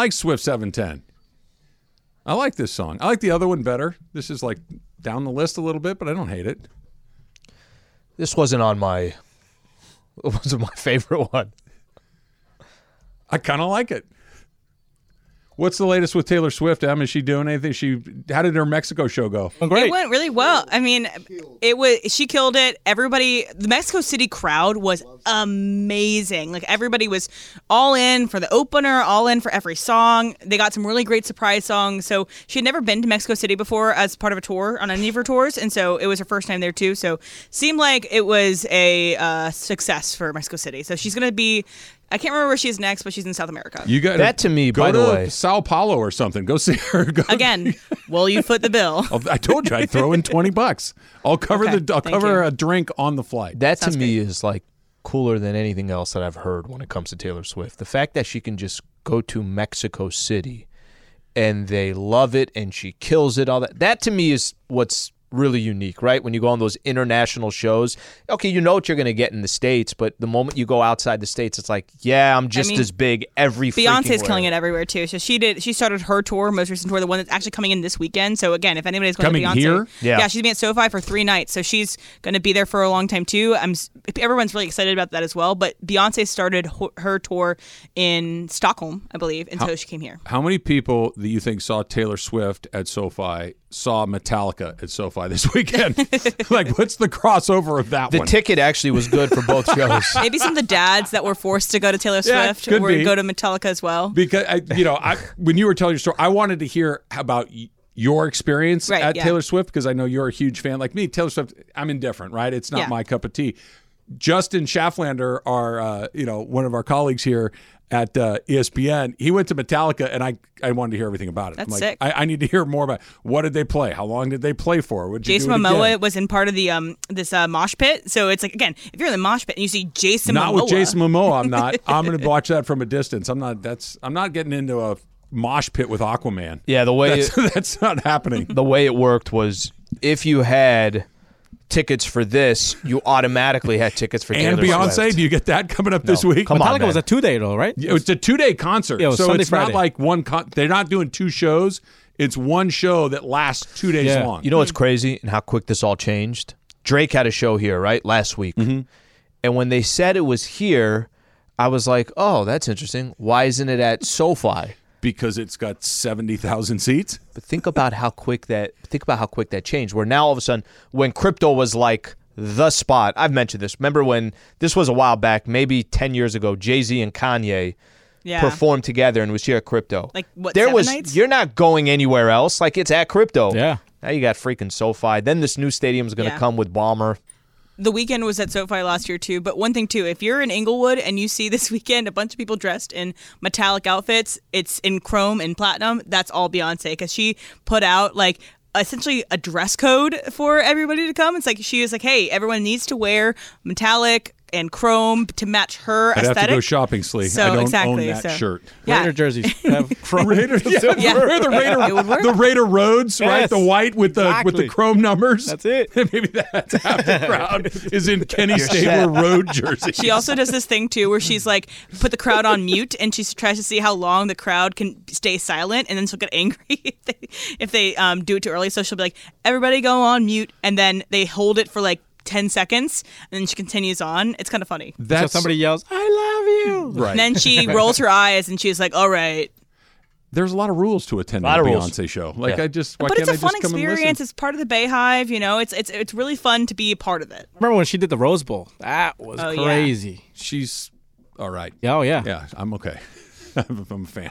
I like Swift 710. I like this song. I like the other one better. This is like down the list a little bit, but I don't hate it. This wasn't on my. It wasn't my favorite one. I kind of like it. What's the latest with Taylor Swift? Em, is she doing anything? She how did her Mexico show go? Oh, great. It went really well. I mean, it was she killed it. Everybody, the Mexico City crowd was amazing. Like everybody was all in for the opener, all in for every song. They got some really great surprise songs. So she had never been to Mexico City before as part of a tour on any of her tours, and so it was her first time there too. So seemed like it was a uh, success for Mexico City. So she's gonna be. I can't remember where she is next, but she's in South America. You got That to me, go by to the way- Sao Paulo or something. Go see her. Go Again, will you foot the bill? Oh, I'll- told you I'd throw in twenty bucks. I'll cover Okay, the. I'll cover you. a drink on the flight. That Sounds to me is like cooler than anything else that I've heard when it comes to Taylor Swift. The fact that she can just go to Mexico City and they love it and she kills it all that that to me is what's really unique, right? When you go on those international shows, okay, you know what you're going to get in the states, but the moment you go outside the states, it's like, yeah, I'm just mean, as big every. Beyonce's freaking killing it everywhere too. So she did. She started her tour, most recent tour, the one that's actually coming in this weekend. So again, if anybody's going Coming to Beyonce, here? Yeah. yeah, she's being at SoFi for three nights. So she's going to be there for a long time too. I'm. Everyone's really excited about that as well. But Beyonce started her tour in Stockholm, I believe, and so she came here. How many people that you think saw Taylor Swift at SoFi saw Metallica at SoFi this weekend? like, what's the crossover of that The one? ticket actually was good for both shows. Maybe some of the dads that were forced to go to Taylor Yeah, Swift could were be. go to Metallica as well. because I, you know, I, when you were telling your story, I wanted to hear about y- your experience Right, at yeah. Taylor Swift because I know you're a huge fan. Like me, Taylor Swift, I'm indifferent, right? It's not Yeah. my cup of tea. Justin Schafflander, our uh, you know one of our colleagues here at uh, ESPN, he went to Metallica, and I I wanted to hear everything about it. I'm That's like, sick. I, I need to hear more about what did they play, how long did they play for? Would Jason do it Momoa again? was in part of the um this uh, mosh pit. So it's like again, if you're in the mosh pit and you see Jason not Momoa, with Jason Momoa. I'm not. I'm going to watch that from a distance. I'm not. That's. I'm not getting into a mosh pit with Aquaman. Yeah, the way That's, it, that's not happening. the way it worked was if you had tickets for this, you automatically had tickets for And Taylor Beyonce, Swift. do you get that coming up this week? Come on, Metallica man. was a two day though, right? It was a two day concert. Yeah, it was so Sunday, it's not like one con- they're not doing two shows. It's one show that lasts two days Yeah. long. You know what's crazy and how quick this all changed? Drake had a show here, right, last week. Mm-hmm. And when they said it was here, I was like, oh, that's interesting. Why isn't it at SoFi? Because it's got seventy thousand seats. But think about how quick that think about how quick that changed. Where now all of a sudden, when crypto was like the spot, I've mentioned this. Remember when this was a while back, maybe ten years ago, Jay Z and Kanye yeah. performed together and was here at crypto. Like, what, There seven was nights? you're not going anywhere else. Like it's at crypto. Yeah. Now you got freaking SoFi. Then this new stadium's going to Yeah. come with Bomber. The Weeknd was at SoFi last year too. But one thing too, if you're in Inglewood and you see this weekend a bunch of people dressed in metallic outfits, it's in chrome and platinum. That's all Beyonce because she put out like essentially a dress code for everybody to come. It's like she was like, hey, everyone needs to wear metallic and chrome to match her I'd have to go shopping, Slee. So I don't exactly, own that so- shirt. Yeah. Raider jerseys. Have chrome. Raider, yeah, Yeah. wear the Raider, It would work. the Raider roads, right? The white with the with the chrome numbers. That's it. Maybe that's half the crowd is in Kenny Stabler road jersey. She also does this thing too, where she's like, put the crowd on mute, and she tries to see how long the crowd can stay silent, and then she'll get angry if they, if they um, do it too early. So she'll be like, everybody go on mute, and then they hold it for like ten seconds, and then she continues on. It's kind of funny. So somebody yells, "I love you!" right. And then she rolls her eyes and she's like, "All right." There's a lot of rules to attending Lot a of rules. Beyonce show. Like Yeah. I just, why but can't it's a I fun just come and experience. It's part of the BeyHive. You know, it's it's it's really fun to be a part of it. Remember when she did the Rose Bowl? That was Oh, yeah. crazy. She's all right. Oh yeah. Yeah, I'm okay. I'm a fan.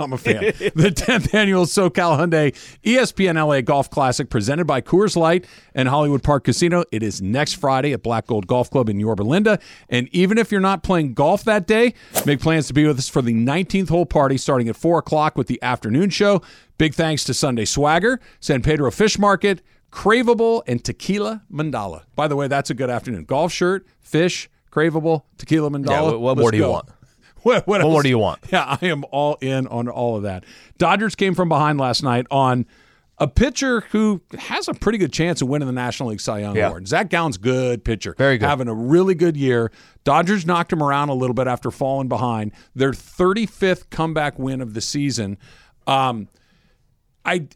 I'm a fan. the 10th annual SoCal Hyundai ESPN LA Golf Classic presented by Coors Light and Hollywood Park Casino. It is next Friday at Black Gold Golf Club in Yorba Linda. And even if you're not playing golf that day, make plans to be with us for the 19th hole party starting at 4 o'clock with the afternoon show. Big thanks to Sunday Swagger, San Pedro Fish Market, Craveable, and Tequila Mandala. By the way, that's a good afternoon. Golf shirt, fish, Craveable, Tequila Mandala. Yeah, what- what more do you want? What, what, more do you want? Yeah, I am all in on all of that. Dodgers came from behind last night on a pitcher who has a pretty good chance of winning the National League Cy Young Yeah. Award. Zach Gallen's good pitcher. Very good. Having a really good year. Dodgers knocked him around a little bit after falling behind. Their 35th comeback win of the season. Um, I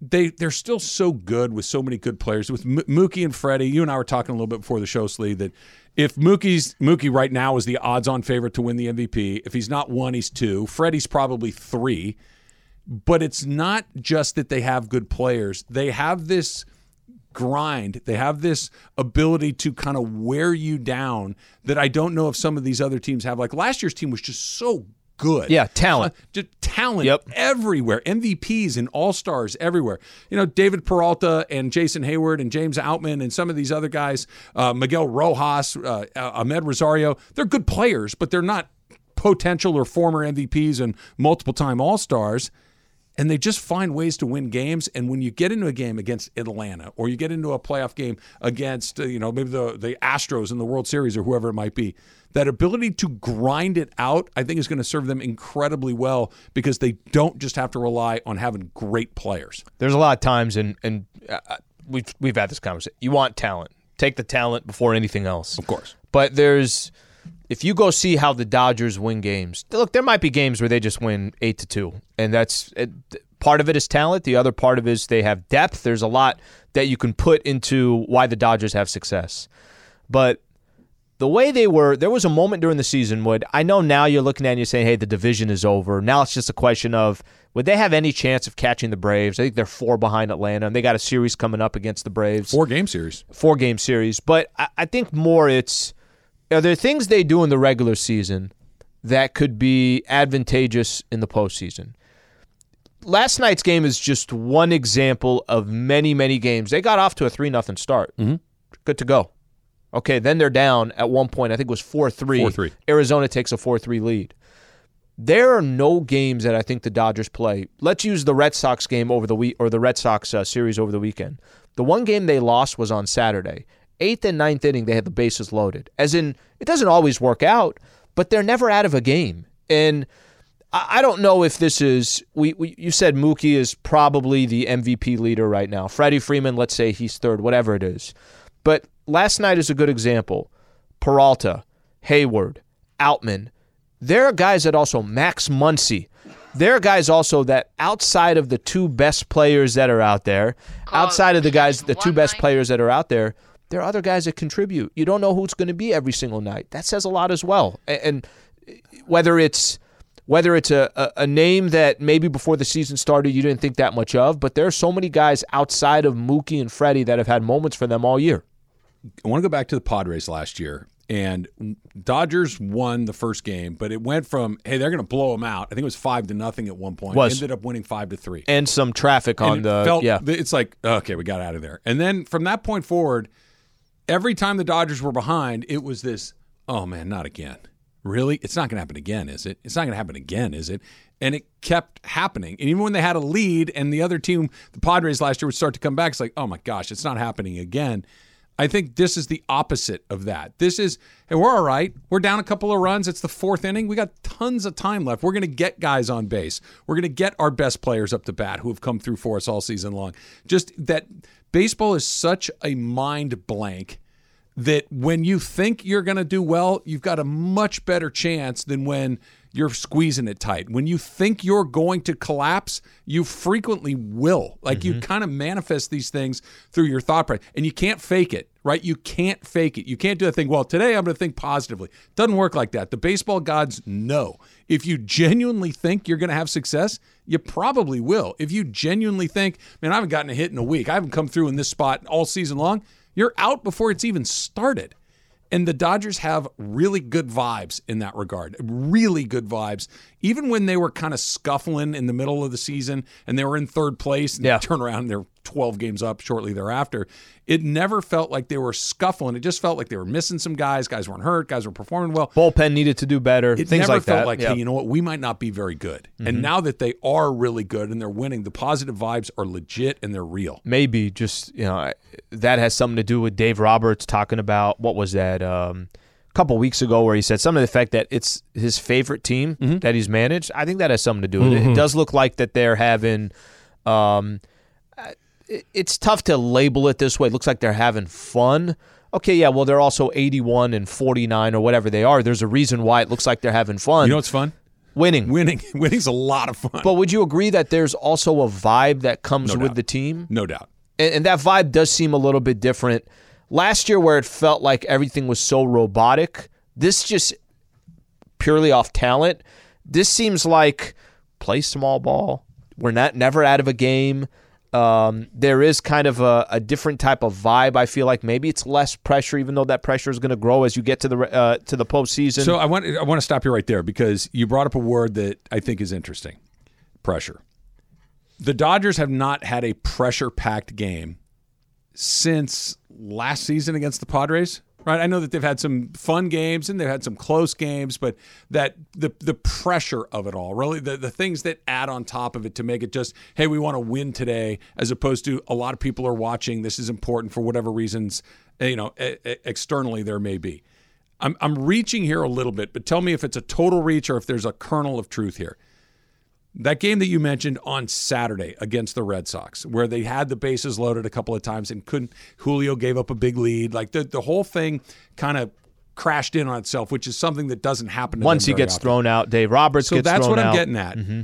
they they're still so good with so many good players with M- Mookie and Freddie. You and I were talking a little bit before the show, Slee, that if Mookie's Mookie right now is the odds-on favorite to win the MVP, if he's not one, he's two. Freddie's probably three. But it's not just that they have good players; they have this grind. They have this ability to kind of wear you down that I don't know if some of these other teams have. Like last year's team was just so good. Yeah, talent. Uh, just talent Yep. everywhere. MVPs and all stars everywhere. You know, David Peralta and Jason Heyward and James Outman and some of these other guys, uh, Miguel Rojas, uh, Amed Rosario, they're good players, but they're not potential or former MVPs and multiple time All Stars. And they just find ways to win games. And when you get into a game against Atlanta, or you get into a playoff game against, uh, you know, maybe the the Astros in the World Series or whoever it might be, that ability to grind it out, I think, is going to serve them incredibly well because they don't just have to rely on having great players. There's a lot of times, and and uh, we've we've had this conversation. You want talent. Take the talent before anything else. Of course. But there's if you go see how the Dodgers win games. Look, there might be games where they just win eight to two, and that's it, part of it is talent. The other part of it is they have depth. There's a lot that you can put into why the Dodgers have success, but. The way they were, there was a moment during the season would I know now you're looking at and you're saying, hey, the division is over. Now it's just a question of would they have any chance of catching the Braves? I think they're four behind Atlanta, and they got a series coming up against the Braves Four game series. four game series. But I, I think more it's are there things they do in the regular season that could be advantageous in the postseason. Last night's game is just one example of many, many games. They got off to a three nothing start. Mm-hmm. Good to go. Okay, then they're down at one point. I think it was four three. 4-3. Arizona takes a four three lead. There are no games that I think the Dodgers play. Let's use the Red Sox game over the week or the Red Sox uh, series over the weekend. The one game they lost was on Saturday. Eighth and ninth inning, they had the bases loaded. As in, it doesn't always work out, but they're never out of a game. And I I don't know if this is. We, we you said Mookie is probably the MVP leader right now. Freddie Freeman, let's say he's third, whatever it is. But last night is a good example. Peralta, Heyward, Outman. There are guys that also Max Muncy. There are guys also that outside of the two best players that are out there, outside of the guys, the two best players that are out there, there are other guys that contribute. You don't know who it's going to be every single night. That says a lot as well. And whether it's whether it's a, a, a name that maybe before the season started you didn't think that much of, but there are so many guys outside of Mookie and Freddie that have had moments for them all year. I want to go back to the Padres last year. And Dodgers won the first game, but it went from hey they're going to blow them out. I think it was five to nothing at one point. Was. Ended up winning five to three. And some traffic on the felt, yeah. It's like okay, we got out of there. And then from that point forward, every time the Dodgers were behind, it was this. Oh man, not again. Really? It's not going to happen again, is it? It's not going to happen again, is it? And it kept happening. And even when they had a lead, and the other team, the Padres last year, would start to come back, it's like, oh my gosh, it's not happening again. I think this is the opposite of that. This is, hey, we're all right. We're down a couple of runs. It's the fourth inning. We got tons of time left. We're going to get guys on base. We're going to get our best players up to bat who have come through for us all season long. Just that baseball is such a mind blank that when you think you're going to do well, you've got a much better chance than when you're squeezing it tight. When you think you're going to collapse, you frequently will. Like you mm-hmm. kind of manifest these things through your thought process, and you can't fake it. right? You can't fake it. You can't do that thing. Well, today I'm going to think positively. Doesn't work like that. The baseball gods know. If you genuinely think you're going to have success, you probably will. If you genuinely think, man, I haven't gotten a hit in a week, I haven't come through in this spot all season long, you're out before it's even started. And the Dodgers have really good vibes in that regard. Really good vibes. Even when they were kind of scuffling in the middle of the season and they were in third place and Yeah. turn around and they're 12 games up shortly thereafter, it never felt like they were scuffling. It just felt like they were missing some guys. Guys weren't hurt. Guys were performing well. Bullpen needed to do better. It things never like felt that. like, Yeah. hey, you know what? We might not be very good. And now that they are really good and they're winning, the positive vibes are legit and they're real. maybe just you know that has something to do with Dave Roberts talking about what was that um, a couple weeks ago where he said something to the fact that it's his favorite team Mm-hmm. that he's managed. I think that has something to do with it. It does look like that they're having. Um, it's tough to label it this way. It looks like they're having fun. Okay, yeah, well, they're also 81 and 49 or whatever they are. There's a reason why it looks like they're having fun. You know what's fun? winning. Winning. Winning's a lot of fun. But would you agree that there's also a vibe that comes No with doubt. the team? no doubt. and, and that vibe does seem a little bit different. Last year, where it felt like everything was so robotic, this just purely off talent. This seems like play small ball. We're not never out of a game. Um, there is kind of a, a different type of vibe. I feel like maybe it's less pressure, even though that pressure is going to grow as you get to the uh, to the postseason. So I want I want to stop you right there because you brought up a word that I think is interesting. Pressure. The Dodgers have not had a pressure-packed game since last season against the Padres. Right? I know that they've had some fun games and they've had some close games, but that the the pressure of it all, really the, the things that add on top of it to make it just, hey, we want to win today, as opposed to a lot of people are watching. This is important for whatever reasons, eh, you know, e- e- externally there may be. I'm, I'm reaching here a little bit, but tell me if it's a total reach or if there's a kernel of truth here. That game that you mentioned on Saturday against the Red Sox, where they had the bases loaded a couple of times and couldn't, Julio gave up a big lead. Like the, the whole thing kind of crashed in on itself, which is something that doesn't happen to Once he gets often. thrown out, Dave Roberts So that's what I'm out. getting at. Mm-hmm.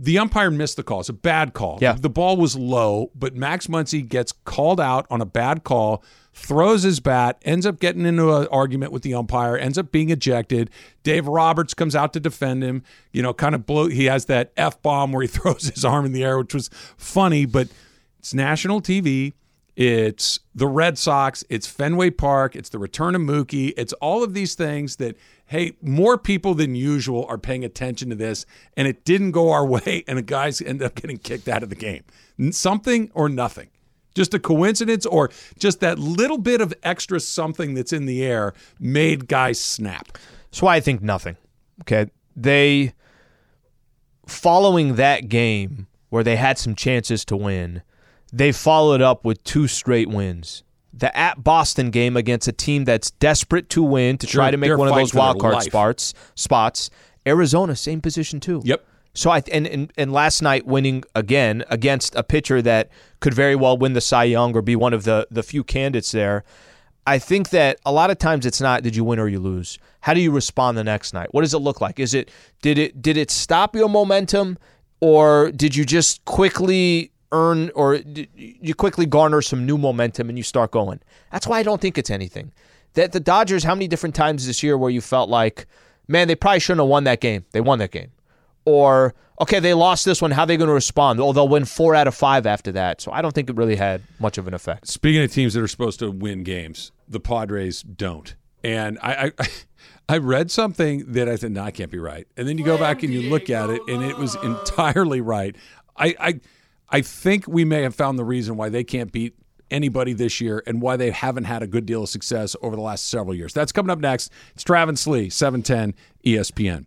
The umpire missed the call. It's a bad call. Yeah. The ball was low, but Max Muncy gets called out on a bad call, throws his bat, ends up getting into an argument with the umpire, ends up being ejected. Dave Roberts comes out to defend him. You know, kind of blow. He has that f bomb where he throws his arm in the air, which was funny, but it's national TV. It's the Red Sox. It's Fenway Park. It's the return of Mookie. It's all of these things that, hey, more people than usual are paying attention to this, and it didn't go our way, and the guys end up getting kicked out of the game. Something or nothing. Just a coincidence, or just that little bit of extra something that's in the air made guys snap. So I think nothing. Okay. They following that game where they had some chances to win, they followed up with two straight wins. The at Boston game against a team that's desperate to win to try to make one of those wild card spots. Spots. Arizona, same position too. Yep. So I and, and and last night winning again against a pitcher that could very well win the Cy Young or be one of the the few candidates there. I think that a lot of times it's not did you win or you lose. How do you respond the next night? What does it look like? Is it did it did it stop your momentum or did you just quickly earn or you quickly garner some new momentum and you start going? That's why I don't think it's anything. That the Dodgers how many different times this year where you felt like man they probably shouldn't have won that game. They won that game or okay, they lost this one. How are they going to respond? Oh, they'll win four out of five after that. So I don't think it really had much of an effect. Speaking of teams that are supposed to win games, the Padres don't. And I, I, I read something that I said, no, I can't be right. And then you go back and you look at it, and it was entirely right. I, I, I think we may have found the reason why they can't beat anybody this year and why they haven't had a good deal of success over the last several years. That's coming up next. It's Travis Lee, E 710 ESPN.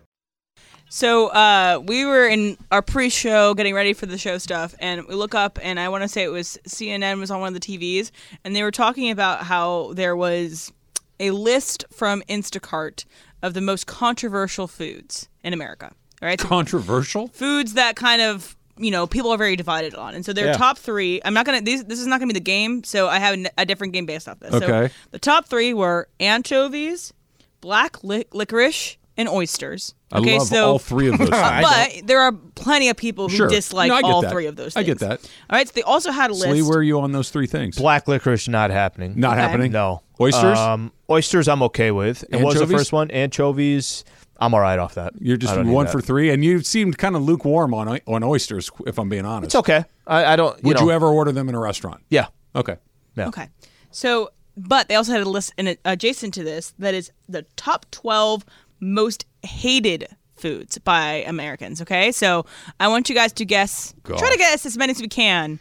So uh, we were in our pre-show, getting ready for the show stuff, and we look up, and I want to say it was CNN was on one of the TVs, and they were talking about how there was a list from Instacart of the most controversial foods in America. Right, so Controversial? foods that kind of you know people are very divided on, and so their Yeah. top three. I'm not gonna. These, this is not gonna be the game, so I have a, a different game based off this. Okay. So the top three were anchovies, black li- licorice, and oysters. I Okay, love so all three of those. things. but there are plenty of people who Sure. dislike No, all that. three of those I get that. All right, so they also had a list. Slee, where are you on those three things? Black licorice not happening. Not Okay. happening? No. Oysters? Um, oysters I'm okay with. And what was the first one? Anchovies. I'm all right off that. You're just I don't need one for three, and you seemed kind of lukewarm on on oysters, if I'm being honest. It's okay. I, I don't. You Would know, you ever order them in a restaurant? Yeah. Okay. Yeah. Okay. So, but they also had a list in adjacent to this that is the top 12 most hated foods by Americans. Okay. So I want you guys to guess, try to guess as many as we can.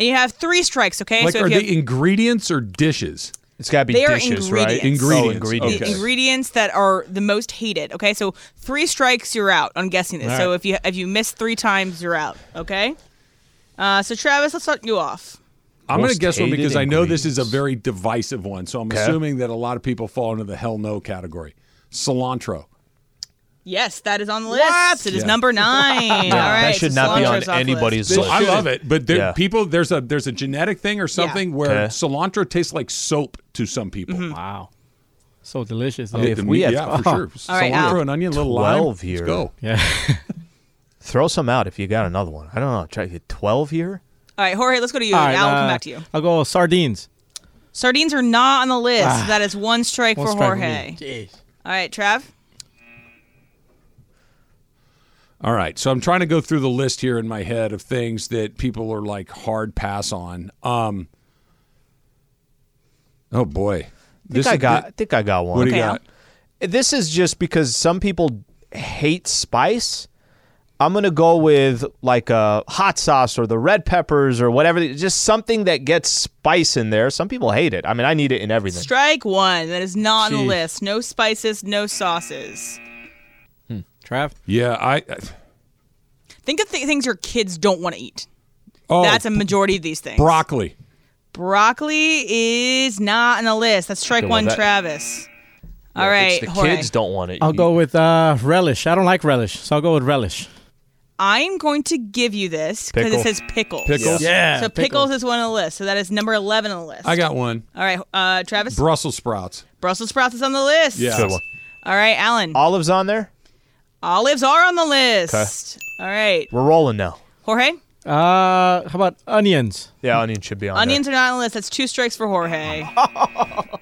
And you have three strikes. Okay. Like, so are they have, ingredients or dishes? It's got to be They are dishes, right? ingredients. Oh, Ingredients. ingredients. the Okay. ingredients that are the most hated. Okay. So three strikes, you're out on guessing this. All So if you if you miss three times, you're out. Okay. Uh, so Travis, let's start you off. I'm going to guess one because I know this is a very divisive one. So I'm Okay. assuming that a lot of people fall into the hell no category. Cilantro. Yes, that is on the list. What? It is Yeah. number nine. All right, that should so not be on cilantro's off the anybody's list. list. I love it, but there, Yeah. people there's a there's a genetic thing or something where Okay. cilantro tastes like soap to some people. Mm-hmm. Wow. So delicious. mean, though. if To we me, had- yeah, for sure. All right, cilantro, Al. an onion, little lime. 12 Let's here. go. yeah. Throw some out if you got another one. I don't know. Try to 12 here. All right, Jorge, let's go to you. All right, Al, we'll come uh, back to you. I'll go sardines. Sardines are not on the list. Ah. that is one strike One for strike Jorge. Jeez. All right, Trav. All right, so I'm trying to go through the list here in my head of things that people are like hard pass on. Um, oh boy, I think this I is- got. I think I got one. What do you Okay, got? This is just because some people hate spice. I'm gonna go with like a hot sauce or the red peppers or whatever. Just something that gets spice in there. Some people hate it. I mean, I need it in everything. Strike one. That is not on the Jeez. list. No spices, no sauces. Trav. Yeah, I. Think of th- things your kids don't want to eat. Oh, That's a majority of these things. broccoli. Broccoli is not on the list. That's strike Okay, well, one, that- Travis. All If it's the Jorge. kids don't want it. I'll go with uh, relish. I don't like relish, so I'll go with relish. I'm going to give you this because it Pickle. says pickles. Pickles? Yeah. So pickles is one on the list. So that is number 11 on the list. I got one. All right, uh, Travis. Brussels sprouts. Brussels sprouts is on the list. Yeah. Good one. All right, Alan. Olives on there. Olives are on the list. All right, We're rolling now. Jorge. Uh, how about onions? Yeah, onion should be on Onions are not on the list. That's two strikes for Jorge. All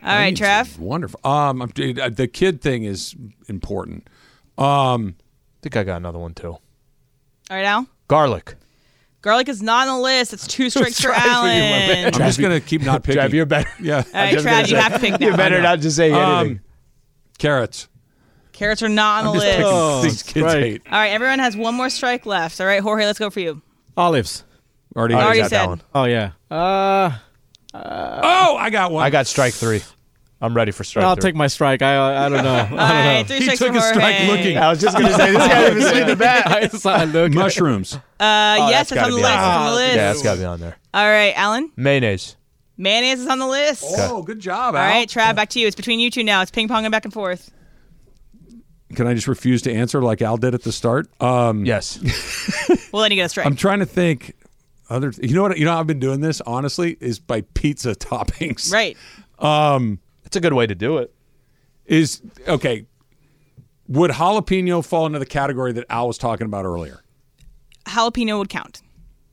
right, Trav. Wonderful. Um, I'm- dude, uh, the kid thing is important. there. Um, I think I got another one too. All right, Al. Garlic. Garlic is not on the list. It's two strikes for strikes for you, my Alan. I'm just gonna keep not picking. Trav, you're better. yeah. All right, Trav, you have to pick now. You better not just say anything. Um, carrots. Carrots are not on the Just list. picking Oh, things kids right. hate. All right, everyone has one more strike left. All right, Jorge, let's go for you. Olives. Already. Already got that one. Oh yeah. Uh, oh, I got one. I got strike three. I'm ready for strike I'll three. take my strike. I I don't know. I don't know. three He took a strike Jorge. looking. I was just gonna say this guy didn't even see the bat. I saw it look. Mushrooms. Uh, yes, it's on the list. on It's on the list. Yeah, that's got to be on there. All right, Alan. Mayonnaise. Mayonnaise is on the list. Oh, good job, All Al. right, Trav, back to you. It's between you two now. It's ping ponging back and forth. Can I just refuse to answer like Al did at the start? Um, Yes. Well, then you get a strike. I'm trying to think. Other, you know what? You know I've been doing this honestly is by pizza toppings. right. It's a good way to do it. Is okay. Would jalapeno fall into the category that Al was talking about earlier? Jalapeno would count.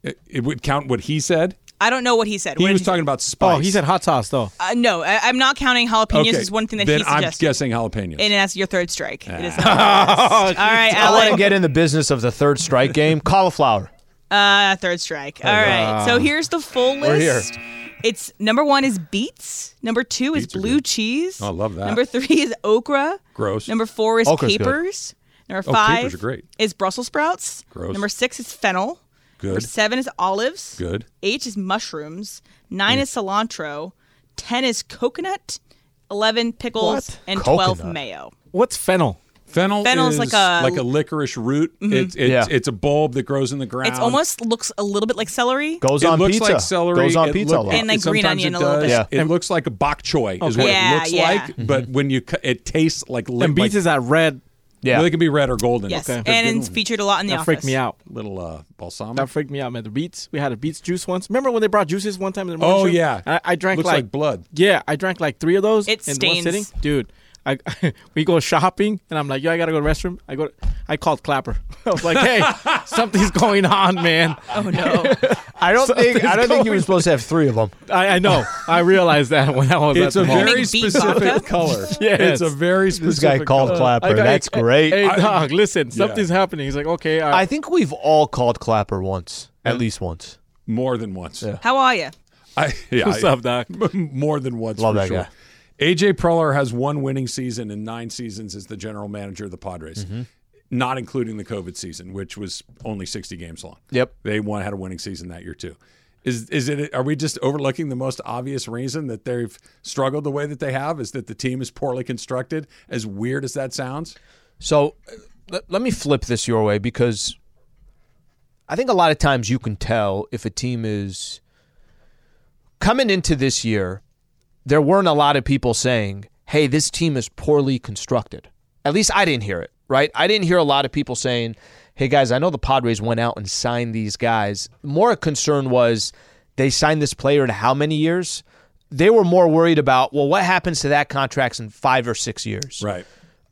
It, it would count what he said. I don't know what he said. He What was did talking about spice. Oh, he said hot sauce though. Uh, no, I, I'm not counting jalapenos okay. as one thing that then he I'm suggested. guessing jalapenos. and that's your third strike. It is Ah. not. on the list. All right, I want to Alan. get in the business of the third strike game. Cauliflower. Uh, third strike. All right. So here's the full list. We're here. It's number one is beets. Number two is Beets are blue good. cheese. Oh, I love that. Number three is okra. Gross. Number four is Okra's good. capers. Number Oh, five capers are great. is Brussels sprouts. Gross. Number six is fennel. Number Good. seven is olives. Good. Eight is mushrooms. Nine mm. is cilantro. Ten is coconut. Eleven pickles, What? and twelve Coconut. mayo. What's fennel? Fennel Fennel's is like a- like a licorice root. It's it's, Yeah. it's a bulb that grows in the ground. It almost looks a little bit like celery. Goes it on looks pizza. like celery. Goes on It pizza look- a lot. And like green onion a little does. bit. Yeah. It looks like a bok choy is what Yeah, it looks yeah. like. But when you cu- it tastes like li- And beets like, is that red. yeah. well, they can be red or golden. Yes, Okay. and it's featured a lot in the office. That office. freaked me out. Little uh, balsamic. That freaked me out, man. The beets. We had a beets juice once. Remember when they brought juices one time in the morning Oh, show? yeah. I, I drank Looks like, like blood. Yeah, I drank like three of those It in stains. sitting, dude. I we go shopping and I'm like, yo, I gotta go to the restroom. I go. I called Clapper. I was like, hey, something's going on, man. Oh no! I don't think I don't think you were supposed to have three of them. I, I know. I realized that when I was It's at a the mall. very Make beet specific color. Yeah, It's a very specific. This guy called color. Clapper. I go, That's hey, great. Hey, I- dog, listen, something's happening. He's like, okay, uh, I think we've all called Clapper once, at least once. More than once. How are you? I, yeah, what's I- up, doc? more than once Love for that sure. guy. AJ Preller has one winning season in nine seasons as the general manager of the Padres, Mm-hmm. not including the COVID season, which was only 60 games long. Yep. They won, had a winning season that year too. Is is it? Are we just overlooking the most obvious reason that they've struggled the way that they have? Is that the team is poorly constructed? As weird as that sounds, So uh, let, let me flip this your way because I think a lot of times you can tell if a team is coming into this year, there weren't a lot of people saying, hey, this team is poorly constructed. At least I didn't hear it, right? I didn't hear a lot of people saying, hey, guys, I know the Padres went out and signed these guys. More concern was they signed this player to how many years? They were more worried about, well, what happens to that contract in five or six years? right?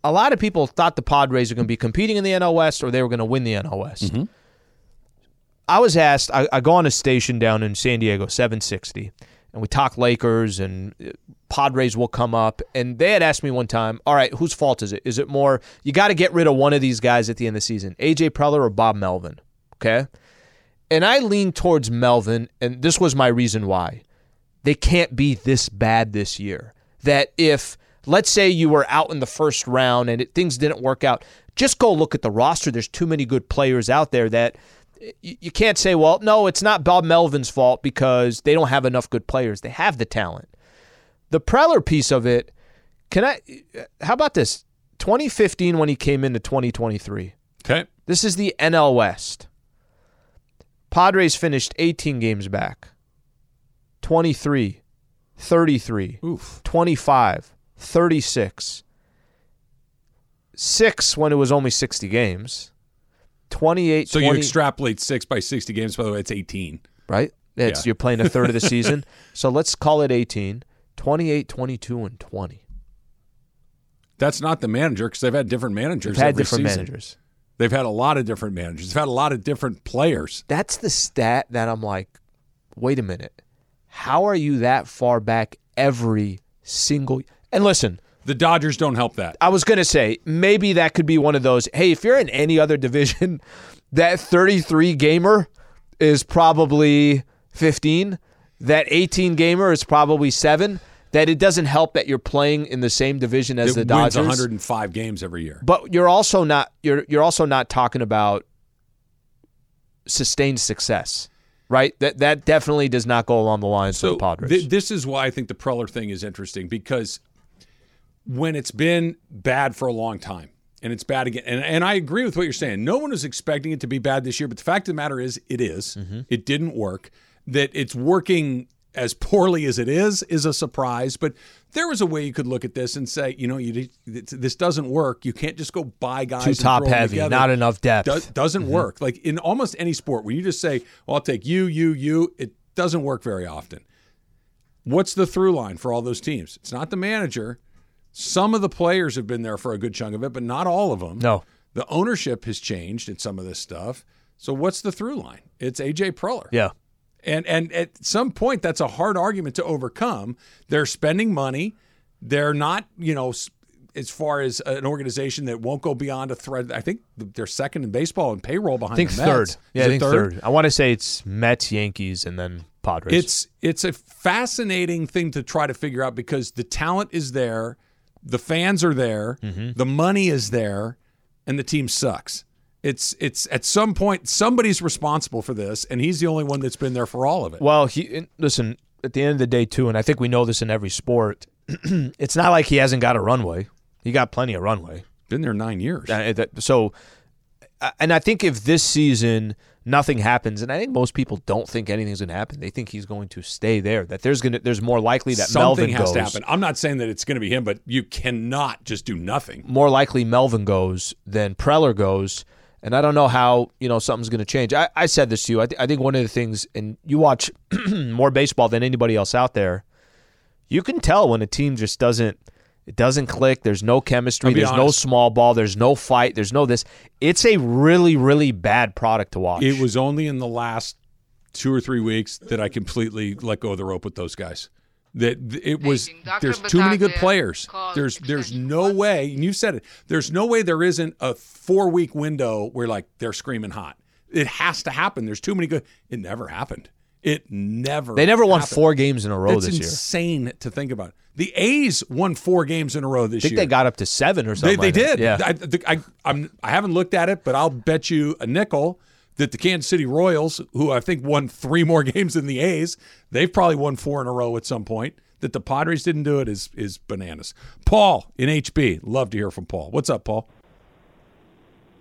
a lot of people thought the Padres were going to be competing in the NL West or they were going to win the NL West. Mm-hmm. I was asked, I, I go on a station down in San Diego, 760, and we talk Lakers and uh, Padres will come up. And they had asked me one time, all right, whose fault is it? Is it more, you got to get rid of one of these guys at the end of the season, AJ Preller or Bob Melvin? Okay. And I leaned towards Melvin, and this was my reason why. They can't be this bad this year. That if, let's say, you were out in the first round and it, things didn't work out, just go look at the roster. There's too many good players out there that you, you can't say, well, no, it's not Bob Melvin's fault because they don't have enough good players. They have the talent. The Preller piece of it, can I, how about this? 2015 when he came into 2023. Okay. This is the NL West. Padres finished 18 games back. 23, 33, Oof. 25, 36. 6 when it was only 60 games. 28, So 20, you extrapolate six by 60 games. By the way, it's 18. right? It's, Yeah. You're playing a third of the season. So let's call it 18, 28, 22, and 20. That's not the manager because they've had different managers. They've had every different season. managers. They've had a lot of different managers. They've had a lot of different players. That's the stat that I'm like, wait a minute. How are you that far back every single And listen, The Dodgers don't help that. I was going to say maybe that could be one of those. Hey, if you're in any other division, that 33 gamer is probably 15. That 18 gamer is probably 7. That it doesn't help that you're playing in the same division as it the wins Dodgers. 105 games every year. But you're also not you're you're also not talking about sustained success. Right? That that definitely does not go along the lines of the Padres. thi- this is why I think the Preller thing is interesting because when it's been bad for a long time and it's bad again, and, and I agree with what you're saying. No one was expecting it to be bad this year, but the fact of the matter is, it is. Mm-hmm. It didn't work. That it's working as poorly as it is is a surprise. But there was a way you could look at this and say, you know, you this doesn't work. You can't just go buy guys Too and top throw heavy, not enough depth. Do- doesn't work. Like in almost any sport, when you just say, "Well, I'll take you, you, you," it doesn't work very often. What's the through line for all those teams? It's not the manager. Some of the players have been there for a good chunk of it, but not all of them. No. The ownership has changed in some of this stuff. So what's the through line? It's AJ Preller. Yeah. And and at some point that's a hard argument to overcome. They're spending money. They're not, you know, as far as an organization that won't go beyond a thread. I think they're second in baseball and payroll behind I think third. Yeah, I think third? I want to say it's Mets, Yankees, and then Padres. It's it's a fascinating thing to try to figure out because the talent is there, the fans are there, Mm-hmm. the money is there, and the team sucks. It's it's at some point somebody's responsible for this, and he's the only one that's been there for all of it. Well, he listen at the end of the day too, and I think we know this in every sport. it's not like he hasn't got a runway. He got plenty of runway. Been there nine years. Uh, So, and I think if this season nothing happens, and I think most people don't think anything's going to happen. They think he's going to stay there. That there's going to there's more likely that Something Melvin has goes. to happen. I'm not saying that it's going to be him, but you cannot just do nothing. More likely Melvin goes than Preller goes. And I don't know how you know something's going to change. I, I said this to you. I, th- I think one of the things, and you watch more baseball than anybody else out there. You can tell when a team just doesn't it doesn't click. There's no chemistry. I'll be There's no small ball. There's no fight. There's no this. It's a really really bad product to watch. It was only in the last two or three weeks that I completely let go of the rope with those guys. That it was there's too many good players. There's there's no way, and you said it. There's no way there isn't a four week window where like they're screaming hot. It has to happen. There's too many good. It never happened. It never. They never won happened. four games in a row That's this year. insane to think about. The A's won four games in a row this year. I think year. they got up to seven or something. they like that. did. Yeah. I, the- I, I'm, I haven't looked at it, but I'll bet you a nickel that the Kansas City Royals, who I think won three more games than the A's, they've probably won four in a row at some point. That the Padres didn't do it is is bananas. Paul in HB, love to hear from Paul. What's up, Paul?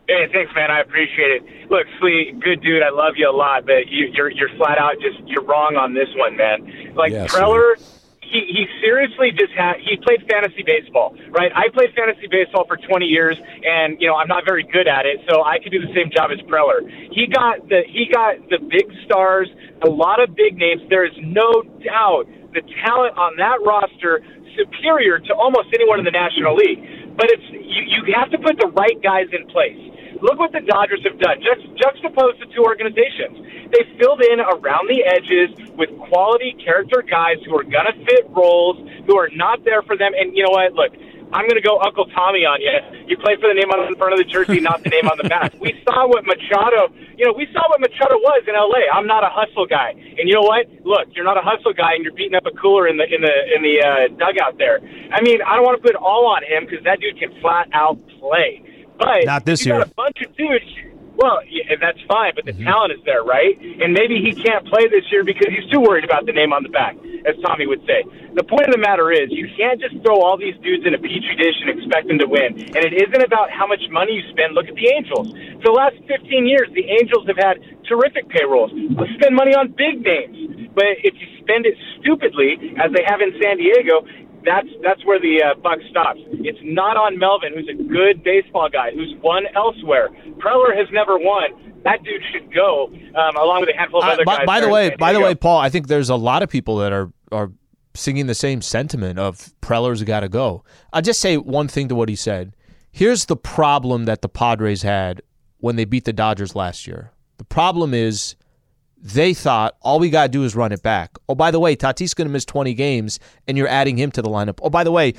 Hey, thanks, man. I appreciate it. Look, Slee, good dude. I love you a lot, but you, you're you're flat out just you're wrong on this one, man. Like Yeah, Preller, he he seriously just had he played fantasy baseball, right? I played fantasy baseball for 20 years, and you know I'm not very good at it, so I could do the same job as Preller. He got the he got the big stars, a lot of big names. There is no doubt the talent on that roster superior to almost anyone in the National League. But it's you, you have to put the right guys in place. Look what the Dodgers have done. Just juxtapose the two organizations. They filled in around the edges with quality character guys who are going to fit roles, who are not there for them. And you know what? Look, I'm going to go Uncle Tommy on you. You play for the name on the front of the jersey, not the name on the back. We saw what Machado, you know, we saw what Machado was in L.A. I'm not a hustle guy, and you know what? Look, you're not a hustle guy, and you're beating up a cooler in the in the in the uh, dugout there. I mean, I don't want to put it all on him because that dude can flat out play. But Not this you year. Got a bunch of dudes. Well, yeah, that's fine, but the mm-hmm. talent is there, right? And maybe he can't play this year because he's too worried about the name on the back, as Tommy would say. The point of the matter is, you can't just throw all these dudes in a petri dish and expect them to win. And it isn't about how much money you spend. Look at the Angels. For the last 15 years, the Angels have had terrific payrolls. Let's spend money on big names. But if you spend it stupidly, as they have in San Diego, that's that's where the uh, buck stops. It's not on Melvin, who's a good baseball guy, who's won elsewhere. Preller has never won. That dude should go, um, along with a handful of other by, guys. by the way, by the Diego. way, Paul, I think there's a lot of people that are are singing the same sentiment of Preller's got to go. I'll just say one thing to what he said. Here's the problem that the Padres had when they beat the Dodgers last year. The problem is they thought all we got to do is run it back. Oh, by the way, Tatis going to miss 20 games, and you're adding him to the lineup. Oh, by the way,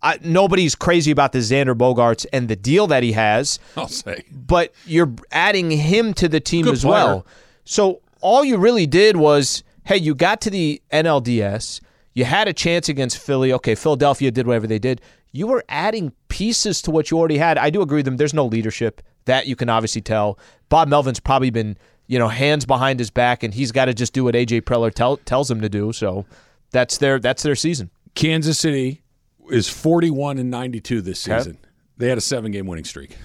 I, nobody's crazy about the Xander Bogaerts and the deal that he has I'll say. but you're adding him to the team Good as player. well. So all you really did was, hey, you got to the NLDS, you had a chance against Philly. Okay, Philadelphia did whatever they did. You were adding pieces to what you already had. I do agree with them. There's no leadership that you can obviously tell. Bob Melvin's probably been, you know, hands behind his back, and he's got to just do what AJ Preller tell, tells him to do. So that's their that's their season. Kansas City is 41 and 92 this Okay. season. They had a seven game winning streak.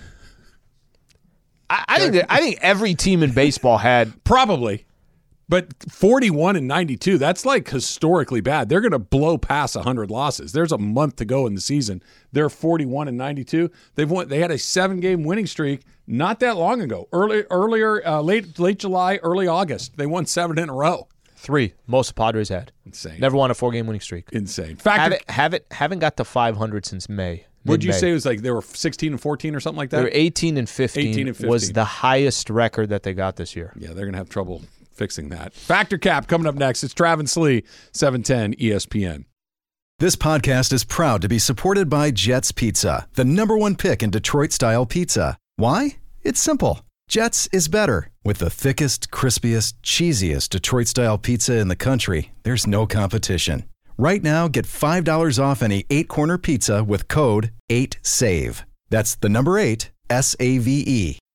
I, I think that, I think every team in baseball had Probably. But 41 and 92, that's like historically bad. They're going to blow past 100 losses. There's a month to go in the season. They're 41 and 92. They've won they had a 7-game winning streak not that long ago. Early earlier uh, late late July, early August. They won 7 in a row. Three, most the Padres had. Insane. Never won a four game winning streak. Insane. Fact Haven't, haven't, haven't got to 500 since May. What'd you say it was like they were 16 and 14 or something like that? They were 18 and 15, 18 and 15 was the highest record that they got this year. Yeah, they're going to have trouble fixing that. Fact or Cap coming up next. It's Travis Lee, E 710 ESPN. This podcast is proud to be supported by Jet's Pizza, the number one pick in Detroit style pizza. Why? It's simple. Jets is better. With the thickest, crispiest, cheesiest Detroit style pizza in the country, there's no competition. Right now, get $5 off any eight corner pizza with code 8SAVE. That's the number eight, S A V E.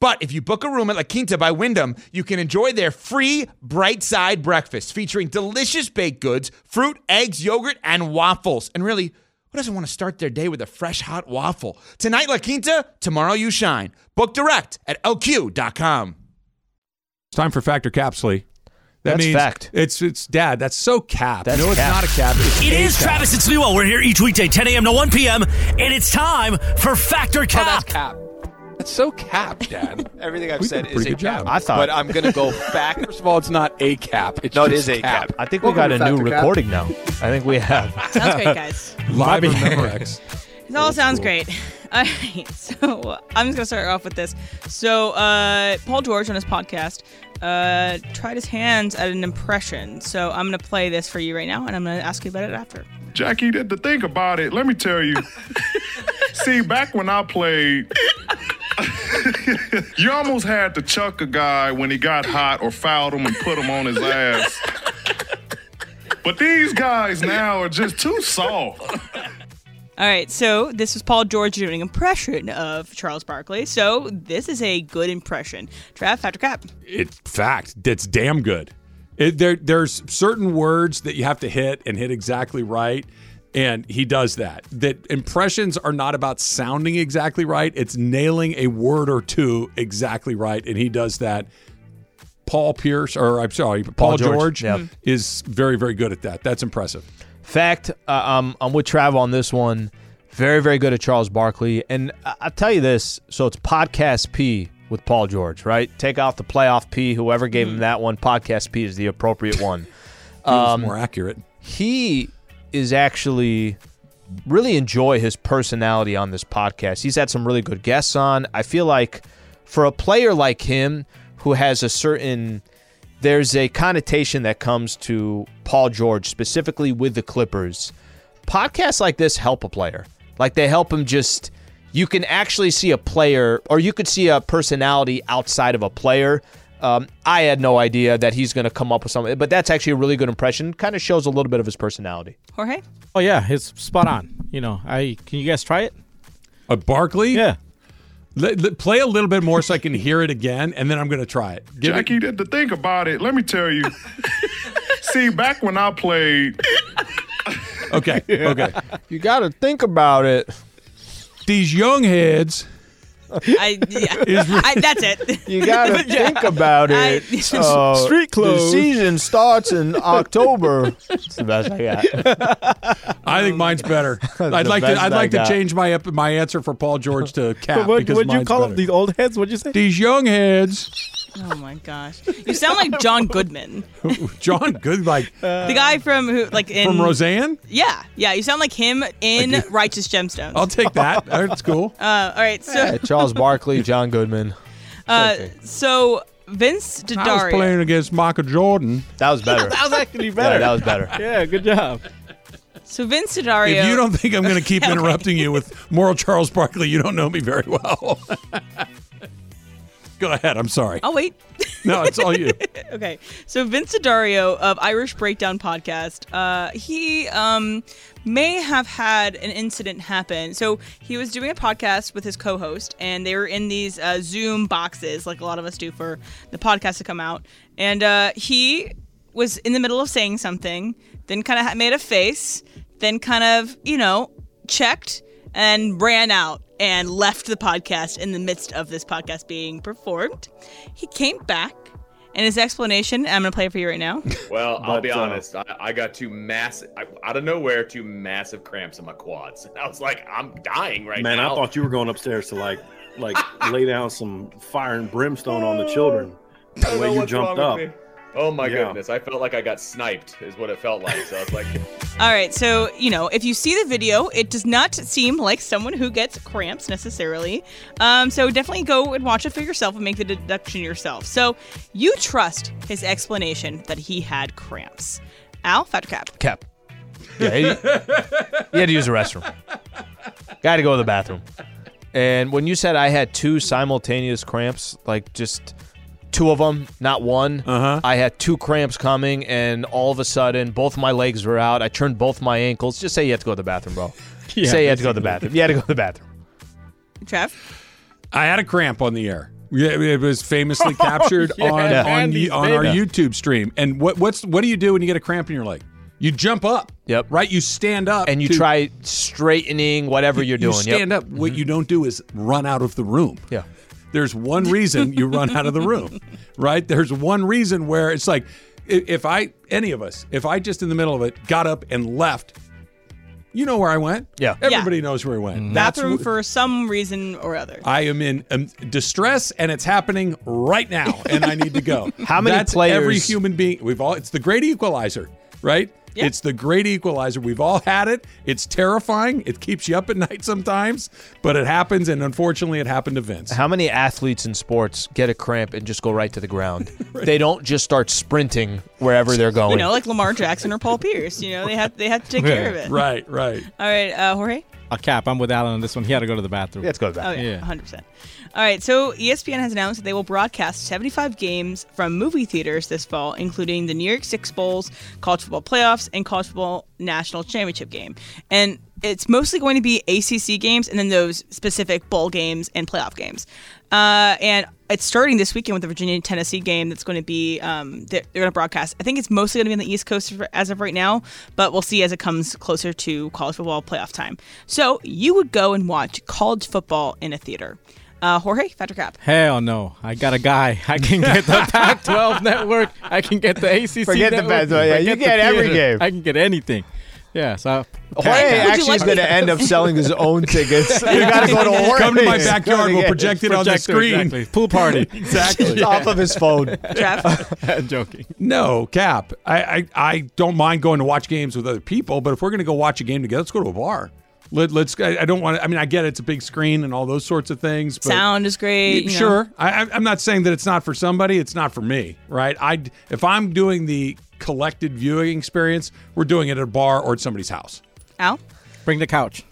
But if you book a room at La Quinta by Wyndham, you can enjoy their free bright side breakfast featuring delicious baked goods, fruit, eggs, yogurt, and waffles. And really, who doesn't want to start their day with a fresh hot waffle? Tonight, La Quinta, tomorrow, you shine. Book direct at lq.com. It's time for Fact or Caps, Lee. That That's means fact. It's it's dad. That's so cap. That's no, it's cap. not a cap. It's It a is cap. Travis and Sliwa. We're here each weekday, 10 a.m. to 1 p.m., and it's time for Factor oh, Cap. cap. That's so cap, Dad. Everything I've We said did a is pretty a good job. cap. I thought- but I'm gonna go back. First of all, it's not a cap. It's No, it just is a cap. I think we got a new recording now. I think we have. Sounds great, guys. Live on Memorex. It all sounds great. All right, so I'm just gonna start off with this. So uh, Paul George on his podcast uh, tried his hands at an impression. So I'm gonna play this for you right now, and I'm gonna ask you about it after. Jackie, to to think about it, let me tell you. See, back when I played, you almost had to chuck a guy when he got hot or fouled him and put him on his ass. But these guys now are just too soft. All right, so this was Paul George doing an impression of Charles Barkley. So this is a good impression. Trav, Factor Cap. It's fact. That's damn good. It, there, there's certain words that you have to hit and hit exactly right, and he does that. That impressions are not about sounding exactly right; it's nailing a word or two exactly right, and he does that. Paul Pierce, or I'm sorry, Paul, George, George, yeah. is very, very good at that. That's impressive. Fact, uh, um, I'm with Trav on this one. Very, very good at Charles Barkley. And I- I'll tell you this so it's Podcast P with Paul George, right? Take off the playoff P. Whoever gave him that one, Podcast P is the appropriate one. Um, more accurate. he is actually really enjoy his personality on this podcast. He's had some really good guests on. I feel like for a player like him who has a certain there's a connotation that comes to Paul George specifically with the Clippers. Podcasts like this help a player. Like they help him just you can actually see a player or you could see a personality outside of a player. Um, I had no idea that he's going to come up with something, but that's actually a really good impression. Kind of shows a little bit of his personality. Jorge? Oh yeah, it's spot on. You know, I can you guys try it? A Barkley? Yeah. Let- let- play a little bit more so I can hear it again, and then I'm going to try it. Give it- Jackie, to to think about it, let me tell you. See, back when I played, Okay, okay. You got to think about it. These young heads. I, yeah, I, that's it. You got to think about it. I- Uh, Street clothes. The season starts in October. It's the best I got. I think mine's better. I'd like to. I'd I like to change my my answer for Paul George to Cap what because would you call better. them? These old heads? What'd you say? These young heads. Oh my gosh, you sound like John Goodman, John Good, like the guy from who, like in from Roseanne. Yeah, yeah, you sound like him in Righteous Gemstones. I'll take that. That's cool. Uh, all right, so Yeah, Charles Barkley, John Goodman. uh, so Vince I was D'Addario. playing against Michael Jordan. That was better. That was actually Yeah, better. that was better. yeah, good job. So Vince D'Addario. If you don't think I'm going to keep Okay. interrupting you with moral Charles Barkley, you don't know me very well. Go ahead. I'm sorry. I'll wait. No, it's all you. okay. So Vince Dario of Irish Breakdown podcast, uh, he um, may have had an incident happen. So he was doing a podcast with his co-host, and they were in these uh, Zoom boxes, like a lot of us do for the podcast to come out. And uh, he was in the middle of saying something, then kind of made a face, then kind of you know checked and ran out and left the podcast in the midst of this podcast being performed. He came back, and his explanation, I'm going to play it for you right now. Well, I'll be uh, honest. I, I got two massive, I, out of nowhere, two massive cramps in my quads. And I was like, I'm dying right Man, now. Man, I thought you were going upstairs to like like lay down some fire and brimstone on the children. I The way you jumped wrong up. With me. Oh my Yeah. goodness! I felt like I got sniped, is what it felt like. So I was like, All right, so you know, if you see the video, it does not seem like someone who gets cramps necessarily. Um, so definitely go and watch it for yourself and make the deduction yourself. So you trust his explanation that he had cramps. Al, factor cap. Cap. Yeah, he, he had to use the restroom. Got to go to the bathroom. And when you said I had two simultaneous cramps, like just two of them, not one, uh-huh. I had two cramps coming, and all of a sudden, both my legs were out. I turned both my ankles. Just say you have to go to the bathroom, bro. Yeah, say you had to go to the bathroom. You had to go to the bathroom. Trev. I had a cramp on the air. Yeah, it was famously captured yeah, on on, Andy's on our. YouTube stream. And what what's what do you do when you get a cramp in your leg? You jump up. Yep. Right. You stand up And you to- try straightening whatever you're doing. You Yep. Mm-hmm. stand up. What you don't do is run out of the room. Yeah. There's one reason you run out of the room, right? There's one reason where it's like, if I, any of us, if I just in the middle of it got up and left, you know where I went. Yeah. Everybody knows where I went. Bathroom wh- for some reason or other. I am in um, distress and it's happening right now and I need to go. How many That's players- Every human being. We've all. It's the great equalizer, right? Yeah. It's the great equalizer. We've all had it. It's terrifying. It keeps you up at night sometimes, but it happens, and unfortunately, it happened to Vince. How many athletes in sports get a cramp and just go right to the ground? They don't just start sprinting wherever they're going. You know, like Lamar Jackson or Paul Pierce. You know, they have they have to take care of it. Right, right. All right, uh, Jorge. A cap. I'm with Alan on this one. He had to go to the bathroom. Let's go to the Oh bathroom. yeah, Yeah. hundred percent. All right, so ESPN has announced that they will broadcast 75 games from movie theaters this fall, including the New Year's Six Bowls, College Football Playoffs, and College Football National Championship game. And it's mostly going to be ACC games, and then those specific bowl games and playoff games. Uh, and it's starting this weekend with the Virginia Tennessee game. That's going to be um, they're, going to broadcast. I think it's mostly going to be on the East Coast as of right now, but we'll see as it comes closer to college football playoff time. So you would go and watch college football in a theater. Uh, Jorge, factor cap. Hell no. I got a guy. I can get the Pac 12 network. I can get the ACC Forget the network. Pac-12, yeah, you forget the get every theater. game. I can get anything. Yeah, so. Jorge Would actually like is going to end up selling his own tickets. you got to go to Jorge. Come to my backyard. We'll project it on the screen. Exactly. Pool party. Exactly. off of his phone. Trev. I'm joking. No, Cap. I, I I don't mind going to watch games with other people, but if we're going to go watch a game together, let's go to a bar. Let, let's. I, I don't want. to I mean, I get it, it's a big screen and all those sorts of things. But Sound is great. you know. sure. I, I- I'm not saying that it's not for somebody. It's not for me, right? I if I'm doing the collected viewing experience, we're doing it at a bar or at somebody's house. Al. Bring the couch.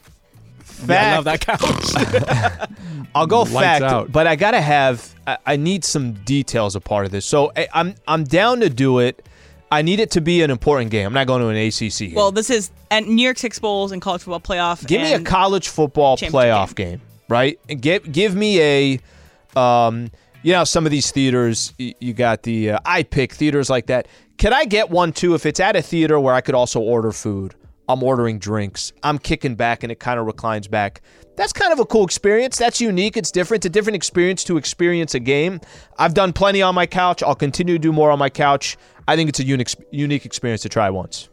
Yeah, I love that couch. I'll go Lights fact, out. but I gotta have. I, I need some details a part of this. So I, I'm I'm down to do it. I need it to be an important game. I'm not going to an ACC game. Well, this is and New Year's Six Bowls and college football playoff. give me a college football playoff game. right? And give give me a, um, you know, some of these theaters. You got the uh, I pick theaters like that. Can I get one too if it's at a theater where I could also order food? I'm ordering drinks. I'm kicking back and it kind of reclines back. That's kind of a cool experience. That's unique. It's different. It's a different experience to experience a game. I've done plenty on my couch. I'll continue to do more on my couch. I think it's a unique unique experience to try once.